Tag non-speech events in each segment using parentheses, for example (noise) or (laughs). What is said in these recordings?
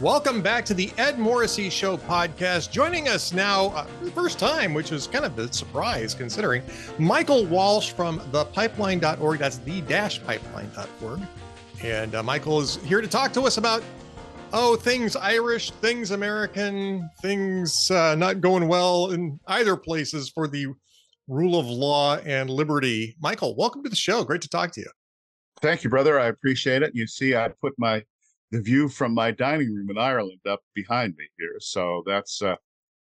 Welcome back to the Ed Morrissey Show podcast. Joining us now, uh, first time, which is kind of a surprise considering, Michael Walsh from thepipeline.org. That's the dash pipeline.org. And uh, Michael is here to talk to us about, oh, things Irish, things American, things uh, not going well in either places for the rule of law and liberty. Michael, welcome to the show. Great to talk to you. Thank you, brother. I appreciate it. You see, I put my the view from my dining room in Ireland up behind me here. So that's uh,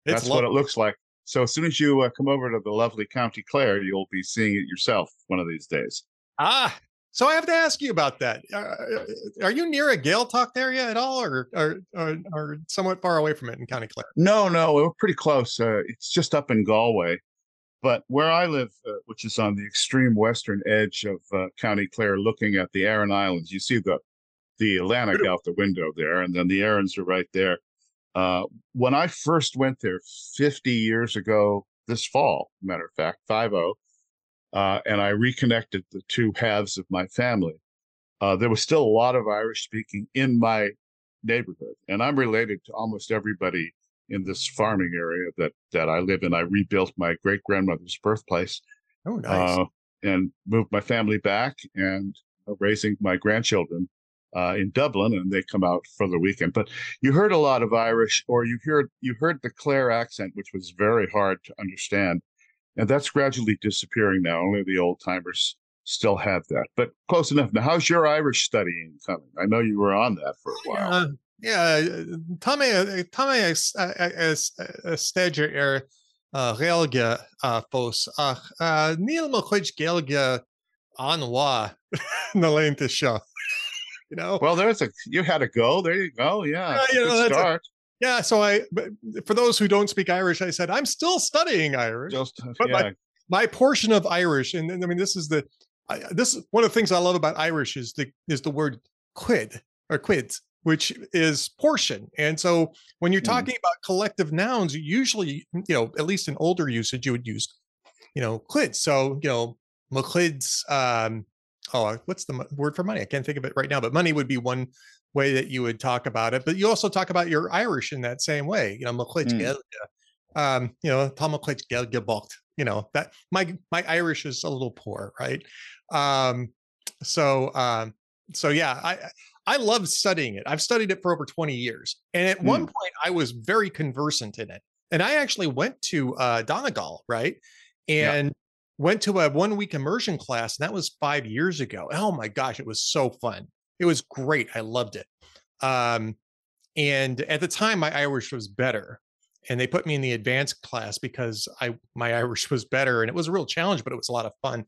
that's what it looks like. So as soon as you uh, come over to the lovely County Clare, you'll be seeing it yourself one of these days. Ah, so I have to ask you about that. Uh, uh are you near a Gaeltacht area at all, or, or or, or somewhat far away from it in County Clare? No, no, we're pretty close. Uh, it's just up in Galway. But where I live, uh, which is on the extreme western edge of uh, County Clare, looking at the Aran Islands, you see the the Atlantic out the window there, and then the Arans are right there. Uh, when I first went there 50 years ago, this fall, matter of fact, 5 uh, and I reconnected the two halves of my family, uh, there was still a lot of Irish speaking in my neighborhood. And I'm related to almost everybody in this farming area that, that I live in. I rebuilt my great grandmother's birthplace. Oh, nice. Uh, and moved my family back and raising my grandchildren uh, in Dublin, and they come out for the weekend. But you heard a lot of Irish, or you heard you heard the Clare accent, which was very hard to understand, and that's gradually disappearing now. Only the old timers still have that, but close enough. Now, how's your Irish studying coming? I know you were on that for a while. Uh, yeah, Tommy, Tommy, stager er réalge fós ach níl mo chuid géalge anhá na lénta seo. You know. Well, there's a you had a go. There you go. Yeah, uh, you know, start. A, yeah. So I, for those who don't speak Irish, I said I'm still studying Irish. Just, but yeah. my my portion of Irish, and, and I mean, this is the I, this is one of the things I love about Irish is the is the word quid or quids, which is portion. And so when you're hmm. talking mm. about collective nouns, usually, you know, at least in older usage, you would use, you know, quids. So you know, McQuids, um, oh, what's the word for money? I can't think of it right now, but money would be one way that you would talk about it. But you also talk about your Irish in that same way. You know, mm. um, you know, you know, that my my Irish is a little poor, right? Um, so um, so yeah, I I love studying it. I've studied it for over 20 years. And at mm. one point I was very conversant in it. And I actually went to uh Donegal, right? And went to a one week immersion class and that was five years ago. Oh my gosh it was so fun. It was great i loved it. Um, and at the time my irish was better and they put me in the advanced class because i my (laughs) irish was better and it was a real challenge but it was a lot of fun.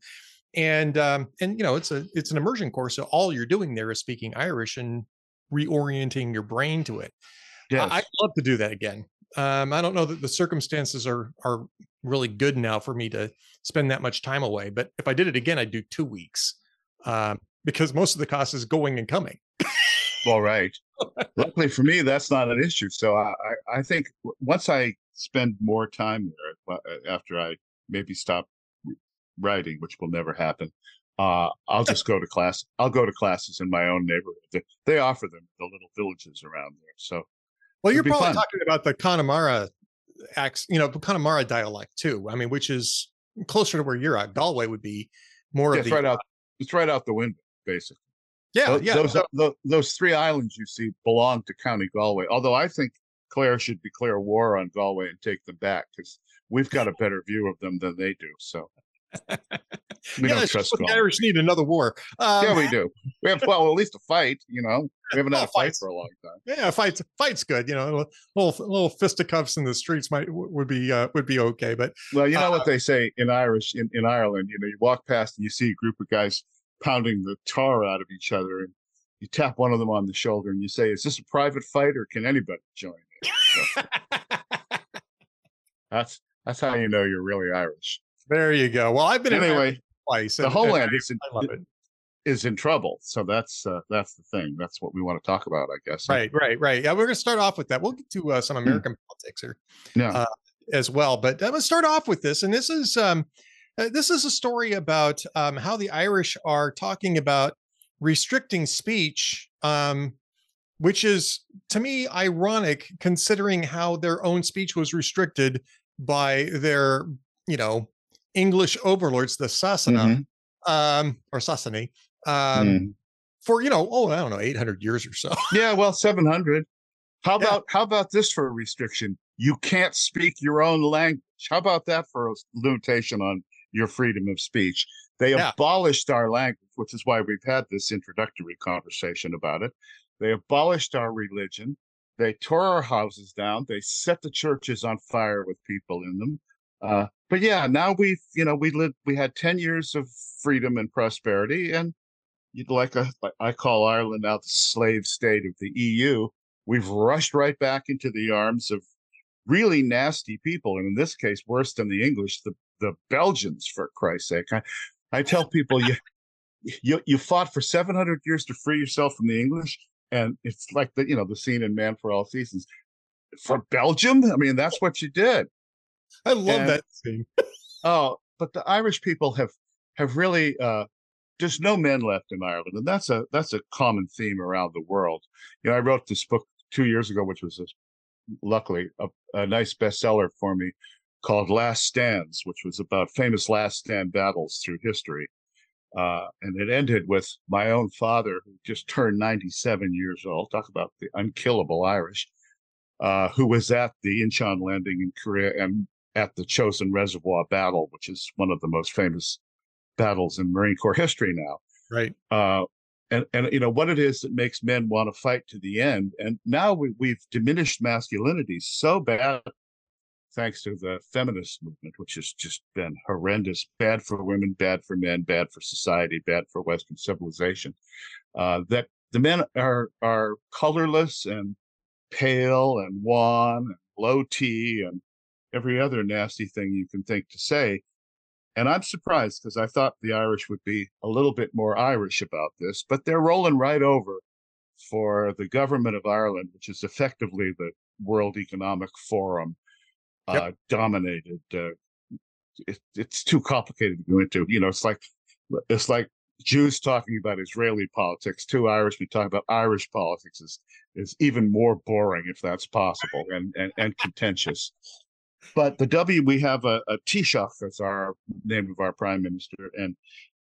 And um, and you know it's a it's an immersion course so all you're doing there is speaking irish and reorienting your brain to it. Yes. I, i'd love to do that again um, I don't know that the circumstances are are really good now for me to spend that much time away. But if I did it again, I'd do two weeks um, because most of the cost is going and coming. well, right. Luckily for me, that's not an issue. So I, I think once I spend more time there uh, after I maybe stop writing, which will never happen, uh, I'll (laughs) just go to class. I'll go to classes in my own neighborhood. They, they offer them the little villages around there. So well, you're probably fun. talking about the Connemara uh, acts, you know, Connemara dialect too. I mean, which is closer to where you're at. Galway would be more yeah, of the, right out. It's right out the window, basically. Yeah, those, yeah. Those, so, those, those three islands you see belong to County Galway. Although I think Clare should declare war on Galway and take them back because we've got a better view of them than they do. So we yeah, don't trust the Irish need another war. Um, yeah, we do. We have well, at least a fight. You know, we haven't had a fight for a long time. Yeah, fights fight's good. You know, little little fisticuffs in the streets might would be uh, would be okay. But well, you know uh, what they say in Irish in, in Ireland. You know, you walk past and you see a group of guys pounding the tar out of each other, and you tap one of them on the shoulder and you say, "Is this a private fight or can anybody join?" So, (laughs) that's that's how you know you're really Irish. There you go. Well, I've been anyway. Twice, the whole land is in, is in trouble. So that's uh, that's the thing. That's what we want to talk about, I guess. Right, right, right. Yeah, we're going to start off with that. We'll get to uh, some hmm. American mm. politics here, yeah, uh, as well. But I'm going to start off with this, and this is um, uh, this is a story about um, how the Irish are talking about restricting speech um, which is to me ironic considering how their own speech was restricted by their, you know, English overlords, the Sasana, mm-hmm. um, or Sasani, um, mm. for you know, oh, I don't know, eight hundred years or so. (laughs) yeah, well, seven hundred. How about how about this for a restriction? You can't speak your own language. How about that for a limitation on your freedom of speech? They yeah. abolished our language, which is why we've had this introductory conversation about it. They abolished our religion. They tore our houses down. They set the churches on fire with people in them. Uh, but yeah, now we've you know we lived we had ten years of freedom and prosperity, and you'd like a like I call Ireland now the slave state of the EU. We've rushed right back into the arms of really nasty people, and in this case, worse than the English, the the Belgians, for Christ's sake. I, I tell people you you you fought for 700 years to free yourself from the English, and it's like the you know the scene in Man for All Seasons. For Belgium, I mean that's what you did. I love and, that scene. oh, but the Irish people have have really uh, there's no men left in Ireland, and that's a that's a common theme around the world. You know, I wrote this book two years ago, which was a, luckily a, a nice bestseller for me, called Last Stands, which was about famous last stand battles through history. Uh, and it ended with my own father, who just turned 97 years old. Talk about the unkillable Irish, uh, who was at the Inchon landing in Korea and at the Chosin Reservoir battle, which is one of the most famous battles in Marine Corps history now. Right. Uh, and and you know what it is that makes men want to fight to the end. And now we, we've diminished masculinity so bad, thanks to the feminist movement, which has just been horrendous, bad for women, bad for men, bad for society, bad for Western civilization. Uh, that the men are are colorless and pale and wan and low T and every other nasty thing you can think to say. And I'm surprised because I thought the Irish would be a little bit more Irish about this, but they're rolling right over for the government of Ireland, which is effectively the World Economic Forum yep. uh, dominated. Uh, it, it's too complicated to go into. You know, it's like it's like Jews talking about Israeli politics. Two Irishmen talking about Irish politics is is even more boring if that's possible and and, and contentious. But the W, we have a, a Taoiseach as our name of our prime minister, and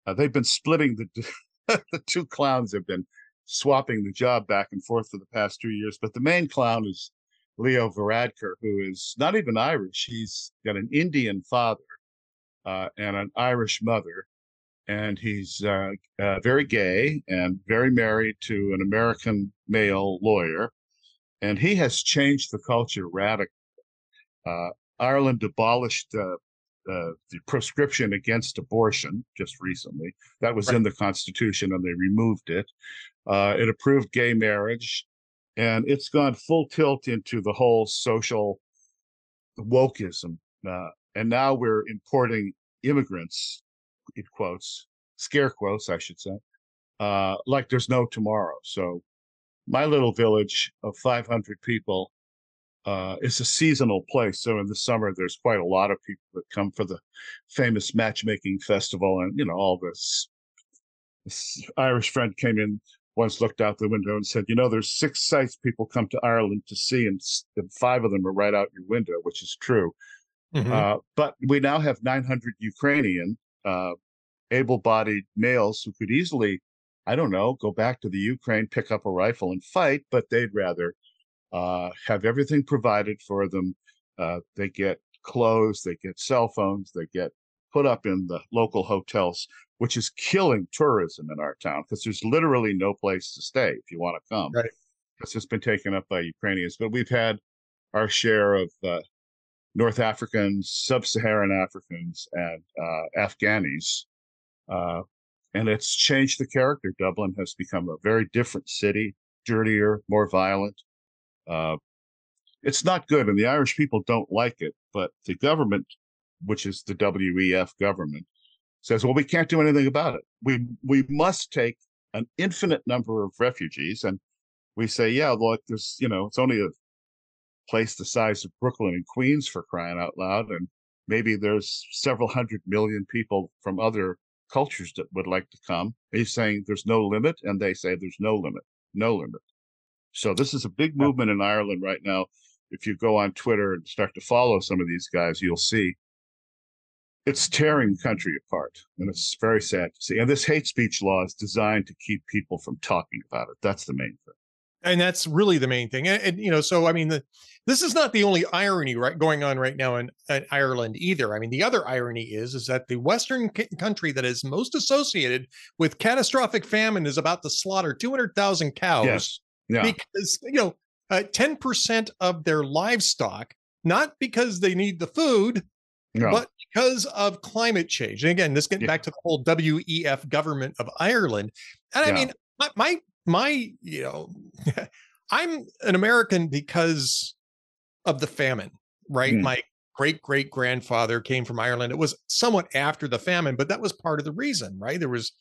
uh, they've been splitting the (laughs) the two clowns have been swapping the job back and forth for the past two years. But the main clown is Leo Varadkar, who is not even Irish. He's got an Indian father uh, and an Irish mother, and he's uh, uh, very gay and very married to an American male lawyer. And he has changed the culture radically. Ireland abolished uh, uh, the proscription against abortion just recently. That was right. in the Constitution, and they removed it. Uh, it approved gay marriage, and it's gone full tilt into the whole social wokeism. Uh, and now we're importing immigrants, in quotes, scare quotes, I should say, uh, like there's no tomorrow. So, my little village of 500 people uh, it's a seasonal place. So in the summer, there's quite a lot of people that come for the famous matchmaking festival, and you know all this. This Irish friend came in once, looked out the window, and said, "You know, there's six sites people come to Ireland to see, and, and five of them are right out your window," which is true. Mm-hmm. Uh, but we now have 900 Ukrainian uh, able-bodied males who could easily, I don't know, go back to the Ukraine, pick up a rifle, and fight, but they'd rather uh, have everything provided for them. Uh, they get clothes, they get cell phones, they get put up in the local hotels, which is killing tourism in our town because there's literally no place to stay if you want to come. Right. It's just been taken up by Ukrainians. But we've had our share of uh, North Africans, Sub Saharan Africans, and uh, Afghanis. Uh, and it's changed the character. Dublin has become a very different city, dirtier, more violent. Uh, it's not good, and the Irish people don't like it. But the government, which is the WEF government, says, "Well, we can't do anything about it. We we must take an infinite number of refugees." And we say, "Yeah, look, there's you know, it's only a place the size of Brooklyn and Queens for crying out loud, and maybe there's several hundred million people from other cultures that would like to come." He's saying there's no limit, and they say there's no limit, no limit. So this is a big movement in Ireland right now. If you go on Twitter and start to follow some of these guys, you'll see it's tearing the country apart. And it's very sad to see. And this hate speech law is designed to keep people from talking about it. That's the main thing and that's really the main thing and, and, you know so i mean the, this is not the only irony right going on right now in, in, ireland either i mean the other irony is is that the western c- country that is most associated with catastrophic famine is about to slaughter 200000 cows yes. Yeah. because you know uh, 10% of their livestock not because they need the food no. but because of climate change and again this gets yeah. back to the whole wef government of ireland and i mean my, my my, you know, (laughs) I'm an American because of the famine, right? Mm. My great great grandfather came from Ireland. It was somewhat after the famine, but that was part of the reason, right? There was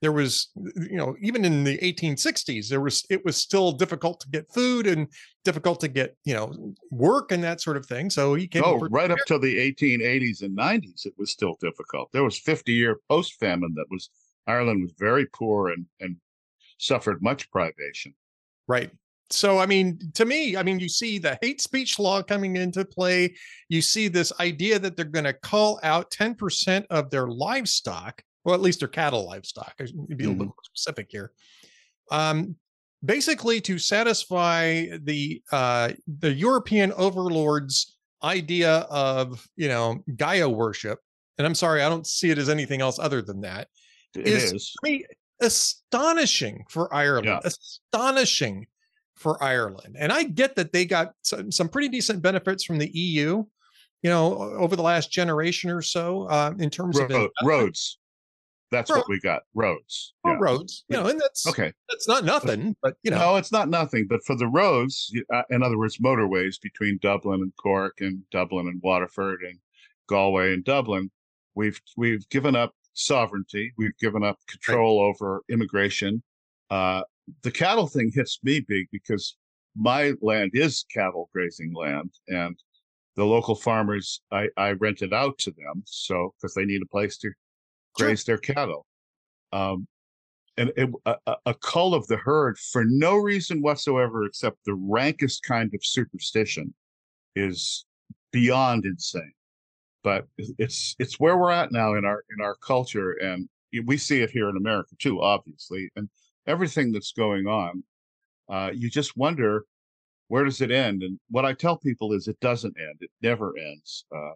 there was you know even in the 1860s there was it was still difficult to get food and difficult to get you know work and that sort of thing so he came oh right up to the 1880s and 90s it was still difficult there was 50 year post famine that was ireland was very poor and and suffered much privation. Right. So, I mean, to me, I mean, you see the hate speech law coming into play. You see this idea that they're going to call out 10% of their livestock, or at least their cattle livestock. I should be mm-hmm. a little more specific here. Um, basically, to satisfy the uh, the European overlords' idea of you know Gaia worship, and I'm sorry, I don't see it as anything else other than that. It is, is. Me, astonishing for Ireland. Yeah. Astonishing for Ireland. And I get that they got some, some, pretty decent benefits from the EU, you know, over the last generation or so uh, in terms Road, of roads. That's what we got. Roads. Yeah. roads. You know, and that's okay. That's not nothing, but you know, no, it's not nothing. But for the roads, uh, in other words, motorways between Dublin and Cork, and Dublin and Waterford, and Galway and Dublin, we've we've given up sovereignty. We've given up control right. over immigration. Uh, the cattle thing hits me big because my land is cattle grazing land, and the local farmers I, I rent it out to them so because they need a place to graze sure. their cattle. Um, and it, a, a cull of the herd for no reason whatsoever except the rankest kind of superstition is beyond insane but it's it's where we're at now in our in our culture and we see it here in america too obviously and everything that's going on uh, you just wonder where does it end and what i tell people is it doesn't end it never ends uh,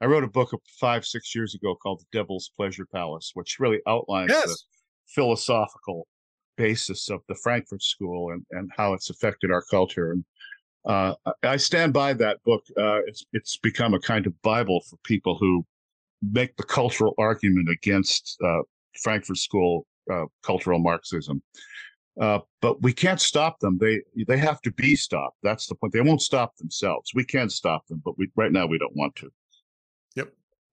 i wrote a book five six years ago called the devil's pleasure palace which really outlines yes. the philosophical basis of the frankfurt school and, and how it's affected our culture and uh, I stand by that book. Uh, it's it's become a kind of bible for people who make the cultural argument against uh, Frankfurt School uh, cultural Marxism. Uh, but we can't stop them. They they have to be stopped. That's the point. They won't stop themselves. We can stop them, but we right now we don't want to.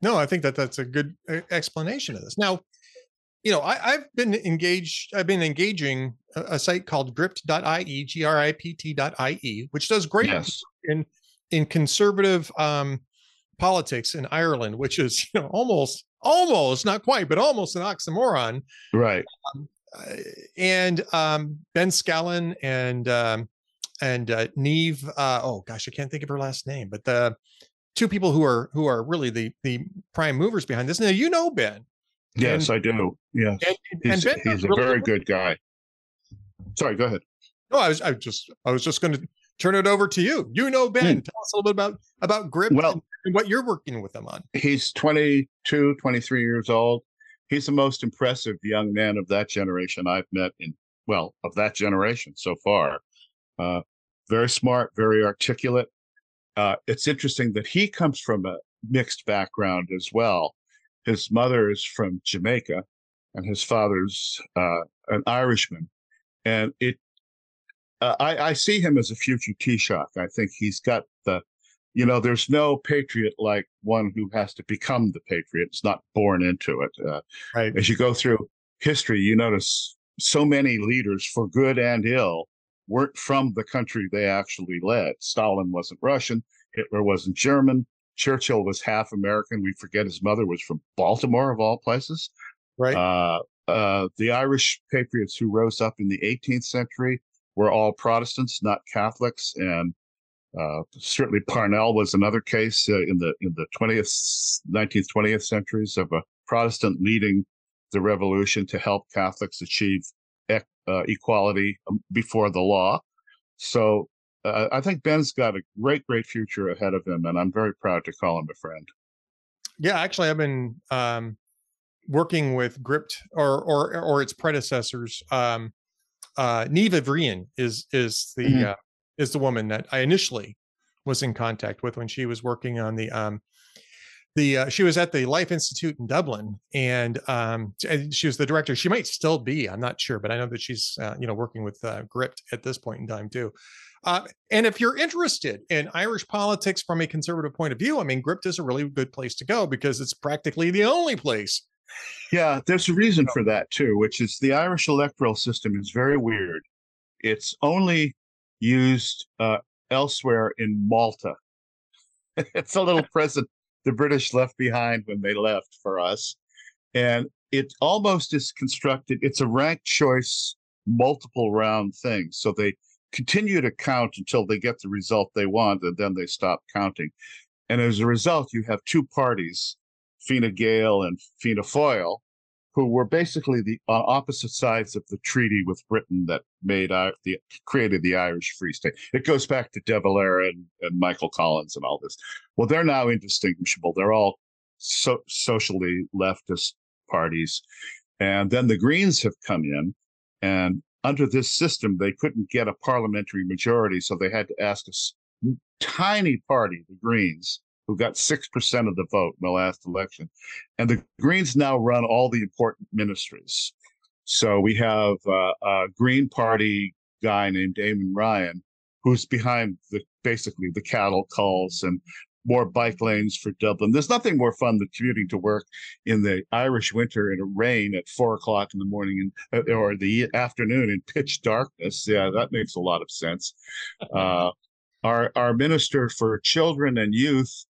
No, I think that that's a good uh, explanation of this. Now, you know, I, have been engaged, I've been engaging a, a site called gript.ie, G-R-I-P-T.ie, which does great yes. in in conservative um, politics in Ireland, which is you know almost almost not quite, but almost an oxymoron. Right. Um, uh, and um, Ben Scallan and um, and uh, Niamh, uh, oh gosh, I can't think of her last name, but the two people who are who are really the the prime movers behind this. Now you know Ben. Yes, and, I do. Yes, and, he's, and he's a really very good guy. Sorry, go ahead. No, I was I just I was just going to turn it over to you. You know Ben. Hmm. Tell us a little bit about about Gript well, and what you're working with them on. He's 22, 23 years old. He's the most impressive young man of that generation I've met in well, of that generation so far. Uh, very smart, very articulate. Uh, it's interesting that he comes from a mixed background as well. His mother is from Jamaica, and his father's uh, an Irishman. And it, uh, I, I see him as a future Taoiseach. I think he's got the, you know, there's no patriot like one who has to become the patriot. It's not born into it. Uh, right. As you go through history, you notice so many leaders, for good and ill, weren't from the country they actually led. Stalin wasn't Russian. Hitler wasn't German. Churchill was half American. We forget his mother was from Baltimore, of all places. Right. Uh, uh, the Irish patriots who rose up in the 18th century were all Protestants, not Catholics, and uh, certainly Parnell was another case uh, in the in the 20th, 19th, 20th centuries of a Protestant leading the revolution to help Catholics achieve uh, equality um, before the law. So uh, I think Ben's got a great, great future ahead of him, and I'm very proud to call him a friend. Yeah, actually, I've been um, working with Gript or or or its predecessors. Um, uh, Niamh Uí Bhriain is is the mm-hmm. uh, is the woman that I initially was in contact with when she was working on the um, the uh, she was at the Life Institute in Dublin, and um, she was the director. She might still be. I'm not sure, but I know that she's uh, you know working with uh, Gript at this point in time too. Uh, and if you're interested in Irish politics from a conservative point of view, I mean, Gript is a really good place to go because it's practically the only place. Yeah, there's a reason for that too, which is the Irish electoral system is very weird. It's only used uh, elsewhere in Malta. (laughs) it's a little (laughs) present the British left behind when they left for us. And it almost is constructed, it's a ranked choice, multiple round thing. So they continue to count until they get the result they want, and then they stop counting. And as a result, you have two parties, Fine Gael and Fianna Fáil, who were basically the uh, opposite sides of the treaty with Britain that made uh, the created the Irish Free State. It goes back to De Valera and, and Michael Collins and all this. Well, they're now indistinguishable. They're all so, socially leftist parties, and then the Greens have come in, and under this system, they couldn't get a parliamentary majority, so they had to ask a tiny party, the Greens, who got 6% of the vote in the last election. And the Greens now run all the important ministries. So we have uh, a Green Party guy named Eamon Ryan, who's behind the basically the cattle calls and more bike lanes for Dublin. There's nothing more fun than commuting to work in the Irish winter in a rain at four o'clock in the morning and, uh, or the afternoon in pitch darkness. Yeah, that makes a lot of sense. Uh, our our minister for children and youth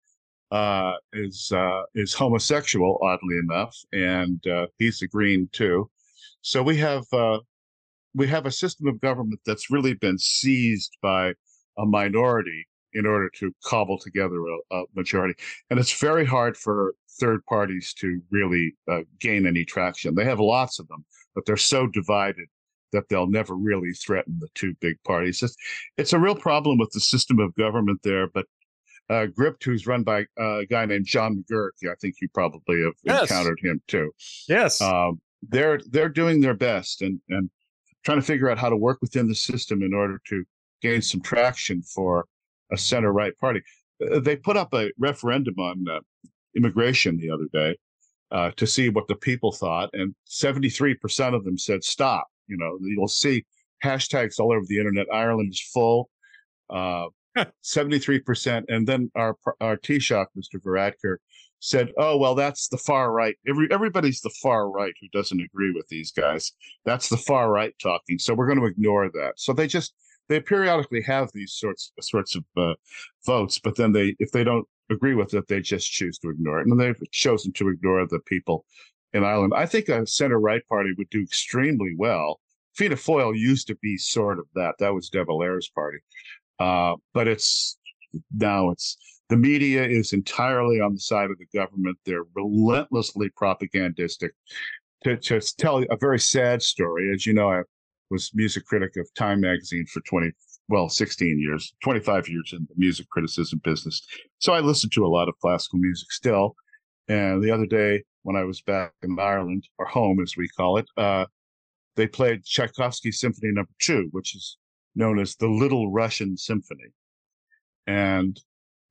uh, is uh, is homosexual, oddly enough, and uh, he's a green too. So we have uh, we have a system of government that's really been seized by a minority in order to cobble together a, a majority, and it's very hard for third parties to really uh, gain any traction. They have lots of them, but they're so divided that they'll never really threaten the two big parties. It's, it's a real problem with the system of government there, but uh, Gript, who's run by uh, a guy named John McGuirk. I think you probably have yes. encountered him too. Yes. Um, they're they're doing their best and and trying to figure out how to work within the system in order to gain some traction for a center right party. Uh, they put up a referendum on uh, immigration the other day uh, to see what the people thought, and 73% of them said stop. You know, you'll see hashtags all over the internet. Ireland is full. Uh, 73%. And then our our Taoiseach, Mr. Varadkar, said, "Oh well, that's the far right. Every everybody's the far right who doesn't agree with these guys. That's the far right talking. So we're going to ignore that." So they just they periodically have these sorts sorts of uh, votes, but then they if they don't agree with it, they just choose to ignore it, and they've chosen to ignore the people in Ireland. I think a center right party would do extremely well. Fianna Fáil used to be sort of that. That was De Valera's party. Uh, but it's now it's the media is entirely on the side of the government. They're relentlessly propagandistic. To tell a very sad story, as you know, I was music critic of Time magazine for 20, well, 16 years, 25 years in the music criticism business. So I listened to a lot of classical music still. And the other day, when I was back in Ireland, or home as we call it, uh, they played Tchaikovsky Symphony Number Two, which is known as the Little Russian Symphony. And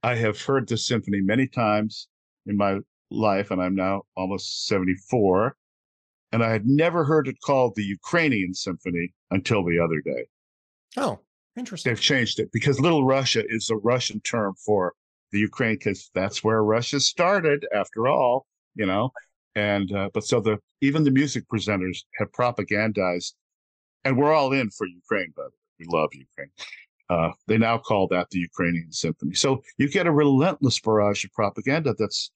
I have heard this symphony many times in my life, and I'm now almost 74. And I had never heard it called the Ukrainian Symphony until the other day. Oh, interesting. They've changed it because Little Russia is a Russian term for the Ukraine, because that's where Russia started, after all, you know. And uh, but so the even the music presenters have propagandized, and we're all in for Ukraine, by the way. We love Ukraine. Uh, they now call that the Ukrainian Symphony. So you get a relentless barrage of propaganda. That's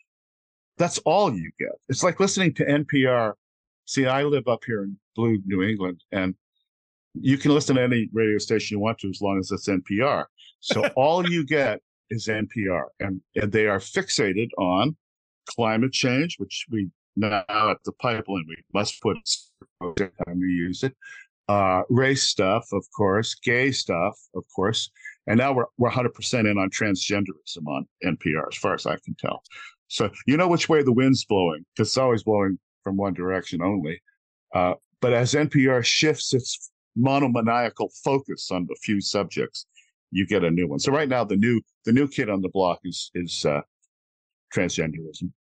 that's all you get. It's like listening to NPR. See, I live up here in blue New England, and you can listen to any radio station you want to as long as it's NPR. So (laughs) all you get is NPR, and, and they are fixated on climate change, which we now at the pipeline we must put time we use it. Uh, race stuff, of course, gay stuff, of course, and now we're we're 100% in on transgenderism on NPR, as far as I can tell. So you know which way the wind's blowing because it's always blowing from one direction only. Uh, but as NPR shifts its monomaniacal focus on a few subjects, you get a new one. So right now, the new the new kid on the block is is uh, transgenderism.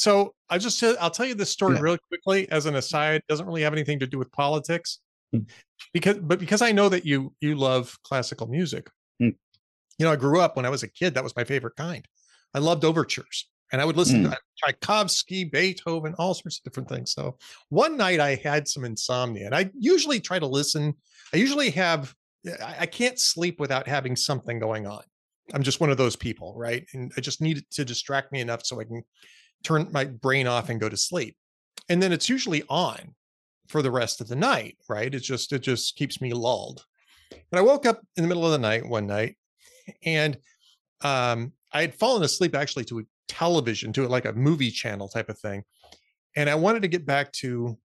So I just I'll tell you this story yeah. really quickly as an aside. It doesn't really have anything to do with politics, mm. because but because I know that you you love classical music. Mm. You know, I grew up when I was a kid. That was my favorite kind. I loved overtures and I would listen mm. to Tchaikovsky, Beethoven, all sorts of different things. So one night I had some insomnia, and I usually try to listen. I usually have, I can't sleep without having something going on. I'm just one of those people, right? And I just need it to distract me enough so I can turn my brain off and go to sleep. And then it's usually on for the rest of the night, right? It just it just keeps me lulled. But I woke up in the middle of the night one night, and um, I had fallen asleep actually to a television, to like a movie channel type of thing. And I wanted to get back to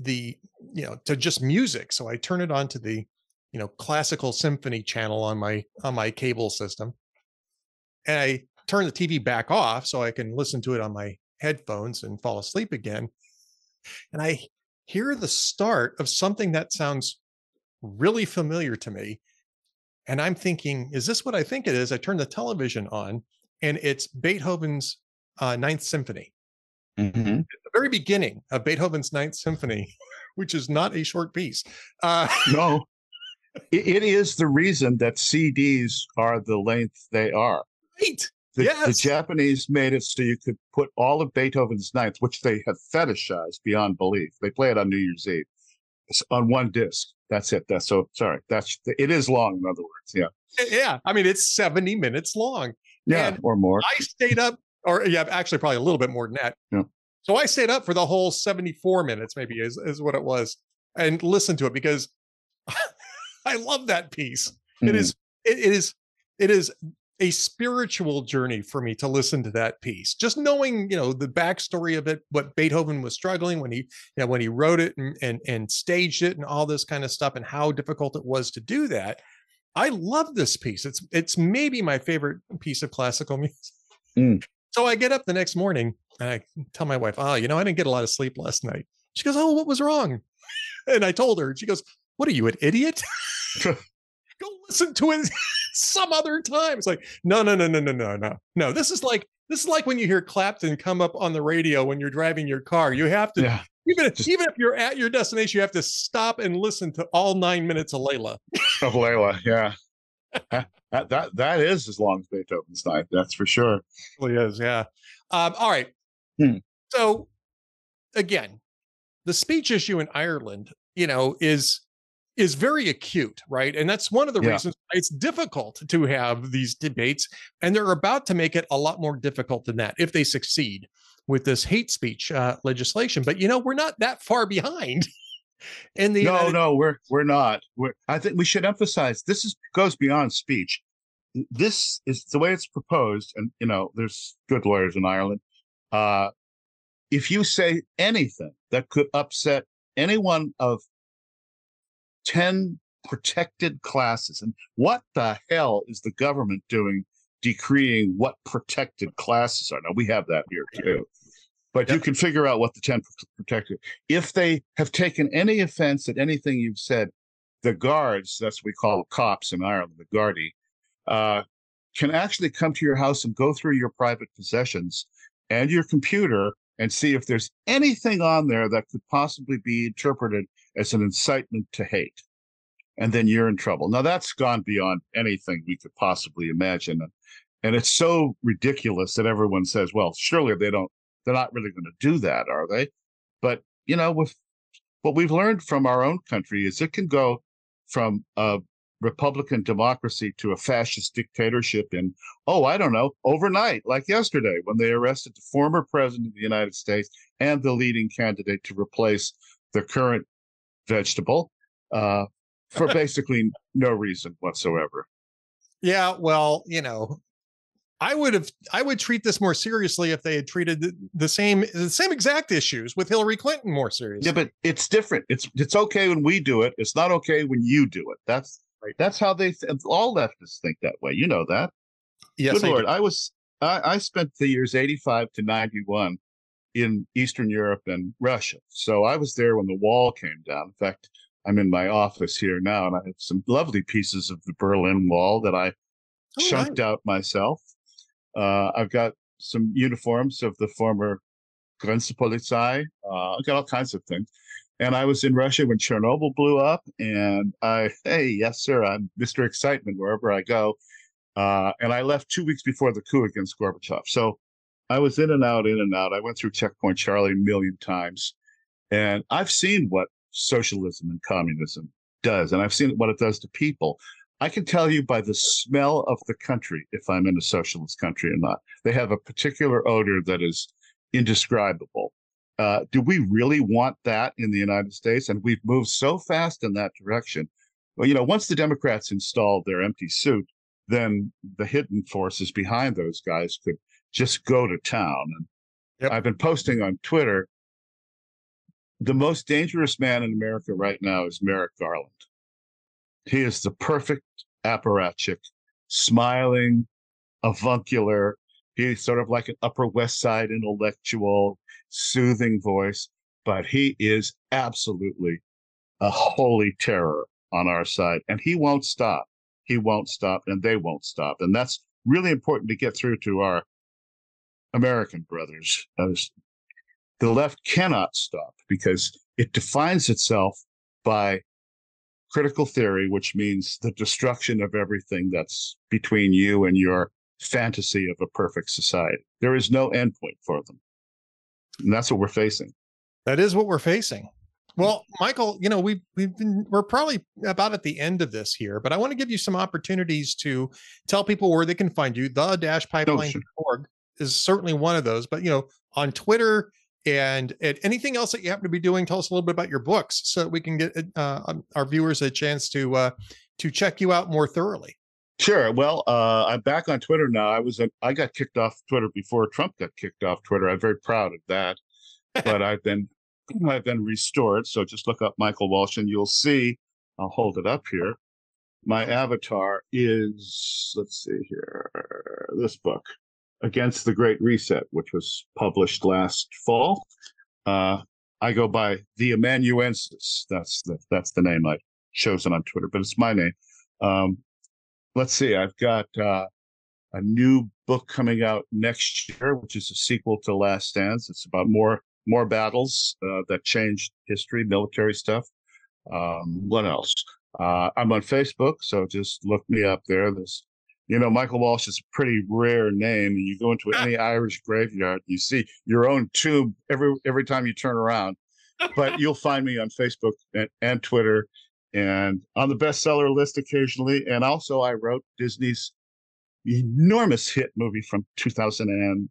the, you know, to just music. So I turned it on to the, you know, classical symphony channel on my on my cable system. And I turned the TV back off so I can listen to it on my headphones and fall asleep again. And I hear the start of something that sounds really familiar to me. And I'm thinking, is this what I think it is? I turn the television on and it's Beethoven's uh, Ninth Symphony. Mm-hmm. At the very beginning of Beethoven's Ninth Symphony, (laughs) which is not a short piece. Uh, no, (laughs) it is the reason that CDs are the length they are. Right. The, yes. the Japanese made it so you could put all of Beethoven's Ninth, which they have fetishized beyond belief. They play it on New Year's Eve on one disc. That's it. That's so sorry. That's it is long. In other words, yeah. Yeah. I mean, it's 70 minutes long. Yeah, and or more. I stayed up, or yeah, actually probably a little bit more than that. Yeah. So I stayed up for the whole 74 minutes, maybe is, is what it was, and listened to it because (laughs) I love that piece. Mm. It is it is it is a spiritual journey for me to listen to that piece. Just knowing, you know, the backstory of it, what Beethoven was struggling when he, you know, when he wrote it and and, and staged it and all this kind of stuff, and how difficult it was to do that. I love this piece. It's it's maybe my favorite piece of classical (laughs) music. Mm. So I get up the next morning and I tell my wife, "Oh, you know, I didn't get a lot of sleep last night." She goes, "Oh, what was wrong?" (laughs) And I told her. She goes, "What are you, an idiot? (laughs) Go listen to it some other time. It's like, no, no, no, no, no, no, no. No, this is like this is like when you hear Clapton come up on the radio when you're driving your car. You have to yeah. even if, Just, even if you're at your destination, you have to stop and listen to all nine minutes of Layla. of Layla, yeah. that, that that is as long as Beethoven's died. That's for sure. It really is, yeah. Um, all right. Hmm. So again, the speech issue in Ireland, you know, is is very acute, right? And that's one of the yeah. reasons it's difficult to have these debates. And they're about to make it a lot more difficult than that if they succeed with this hate speech uh, legislation. But you know, we're not that far behind. (laughs) In the no, United- no, we're we're not. We're, I think we should emphasize this is goes beyond speech. This is the way it's proposed, and you know, there's good lawyers in Ireland. Uh, if you say anything that could upset anyone of 10 protected classes. And what the hell is the government doing decreeing what protected classes are? Now, we have that here too. But you can figure out what the 10 protected. If they have taken any offense at anything you've said, the guards, that's what we call cops in Ireland, the Gardaí, uh, can actually come to your house and go through your private possessions and your computer and see if there's anything on there that could possibly be interpreted as an incitement to hate. And then you're in trouble. Now that's gone beyond anything we could possibly imagine. And it's so ridiculous that everyone says, well, surely they don't, they're not really going to do that, are they? But, you know, with what we've learned from our own country is it can go from a Republican democracy to a fascist dictatorship in, oh, I don't know, overnight, like yesterday when they arrested the former president of the United States and the leading candidate to replace the current vegetable. uh, for (laughs) basically no reason whatsoever. Yeah, well, you know, I would have I would treat this more seriously if they had treated the, same the same exact issues with Hillary Clinton more seriously. Yeah, but it's different. It's it's okay when we do it. It's not okay when you do it. That's right. That's how they th- all leftists think that way. You know that. Yes, Good I Lord, do. I was I, I spent the years eighty five to ninety one in Eastern Europe and Russia. So I was there when the wall came down. In fact, I'm in my office here now, and I have some lovely pieces of the Berlin Wall that I oh, chunked out myself. Uh, I've got some uniforms of the former Grenzpolizei. Uh, I've got all kinds of things. And I was in Russia when Chernobyl blew up, and I, hey, yes, sir, I'm Mr. Excitement wherever I go. Uh, and I left two weeks before the coup against Gorbachev. So I was in and out, in and out. I went through Checkpoint Charlie a million times, and I've seen what socialism and communism does, and I've seen what it does to people. I can tell you by the smell of the country if I'm in a socialist country or not. They have a particular odor that is indescribable. Uh, do we really want that in the United States? And we've moved so fast in that direction. Well, you know, once the Democrats installed their empty suit, then the hidden forces behind those guys could just go to town. And yep. I've been posting on Twitter. The most dangerous man in America right now is Merrick Garland. He is the perfect apparatchik, smiling, avuncular. He's sort of like an Upper West Side intellectual, soothing voice, but he is absolutely a holy terror on our side. And he won't stop. He won't stop, and they won't stop. And that's really important to get through to our American brothers. As the left cannot stop because it defines itself by critical theory, which means the destruction of everything that's between you and your fantasy of a perfect society. There is no endpoint for them. And that's what we're facing. That is what we're facing. Well, Michael, you know, we've we've been we're probably about at the end of this here, but I want to give you some opportunities to tell people where they can find you. The dash pipeline.org oh, sure. Is certainly one of those, but you know, on Twitter, and, and, anything else that you happen to be doing tell us a little bit about your books so that we can get uh, um, our viewers a chance to uh, to check you out more thoroughly. Sure. Well uh, i'm back on twitter now. I was i got kicked off twitter before trump got kicked off twitter. I'm very proud of that but (laughs) i've been i've been restored. So just look up michael walsh and you'll see i'll hold it up here. My avatar is let's see here this book Against the Great Reset, which was published last fall. Uh, I go by the Amanuensis. That's the that's the name I've chosen on Twitter, but it's my name. Um, let's see. I've got uh, a new book coming out next year, which is a sequel to Last Stands. It's about more more battles uh, that changed history, military stuff. Um, what else? Uh, I'm on Facebook, so just look me up there. There's you know, Michael Walsh is a pretty rare name. And you go into (laughs) any Irish graveyard, you see your own tomb every every time you turn around. But (laughs) you'll find me on Facebook and, and Twitter and on the bestseller list occasionally. And also, I wrote Disney's enormous hit movie from 2002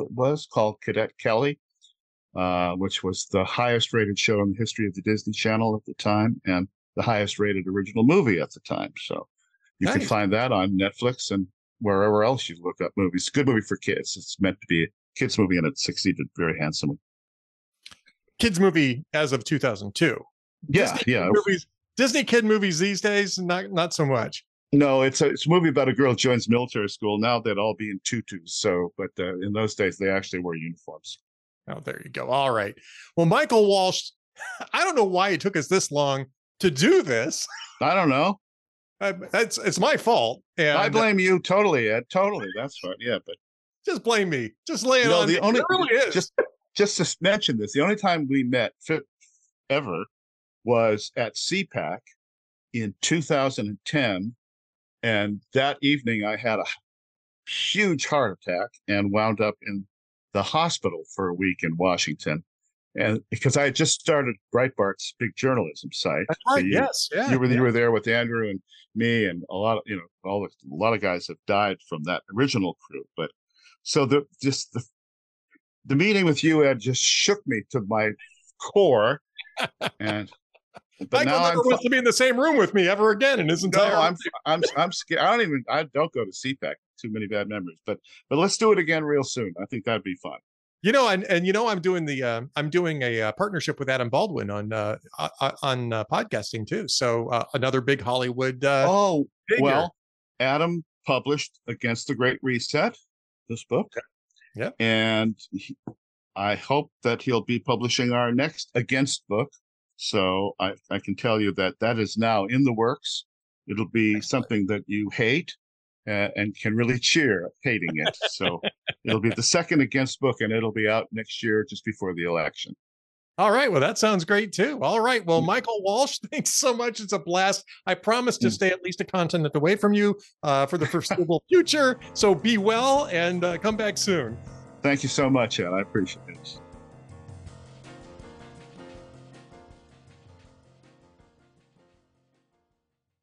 it was called Cadet Kelly, uh, which was the highest rated show in the history of the Disney Channel at the time and the highest rated original movie at the time. So you nice. can find that on Netflix and wherever else you look up movies. Good movie for kids. It's meant to be a kids movie and it succeeded very handsomely. Kids movie as of 2002. Yeah, Disney yeah. Movies, Disney kid movies these days, not not so much. No, it's a it's a movie about a girl joins military school. Now they'd all be in tutus. So, but uh, in those days, they actually wore uniforms. Oh, there you go. All right. Well, Michael Walsh, (laughs) I don't know why it took us this long to do this. I don't know. I, that's it's my fault. And I blame you totally, Ed. Totally, that's right. Yeah, but just blame me. Just lay it you know, on. The me. only it really is. just just to mention this, the only time we met ever was at CPAC in 2010, and that evening I had a huge heart attack and wound up in the hospital for a week in Washington and because I had just started Breitbart's big journalism site. Ah, That's right. So you, yes. Yeah. You were yeah. you were there with Andrew and me and a lot of you know all the, a lot of guys have died from that original crew. But so the just the the meeting with you Ed just shook me to my core, and But Michael never I'm, wants to be in the same room with me ever again in his entire. No, I'm I'm I'm scared. I don't even I don't go to CPAC. Too many bad memories. But but let's do it again real soon. I think that'd be fun. You know, and and you know, I'm doing the uh, I'm doing a uh, partnership with Adam Baldwin on uh, on uh, podcasting too. So uh, another big Hollywood. Uh, oh figure. well, Adam published Against the Great Reset, this book. Yeah, and he, I hope that he'll be publishing our next Against book. So I, I can tell you that that is now in the works. It'll be something that you hate uh, and can really cheer hating it. So (laughs) it'll be the second Against book, and it'll be out next year just before the election. All right. Well, that sounds great too. All right. Well, Michael Walsh, (laughs) thanks so much. It's a blast. I promise to mm. stay at least a continent away from you uh, for the foreseeable future. So be well and uh, come back soon. Thank you so much, Ed. I appreciate it.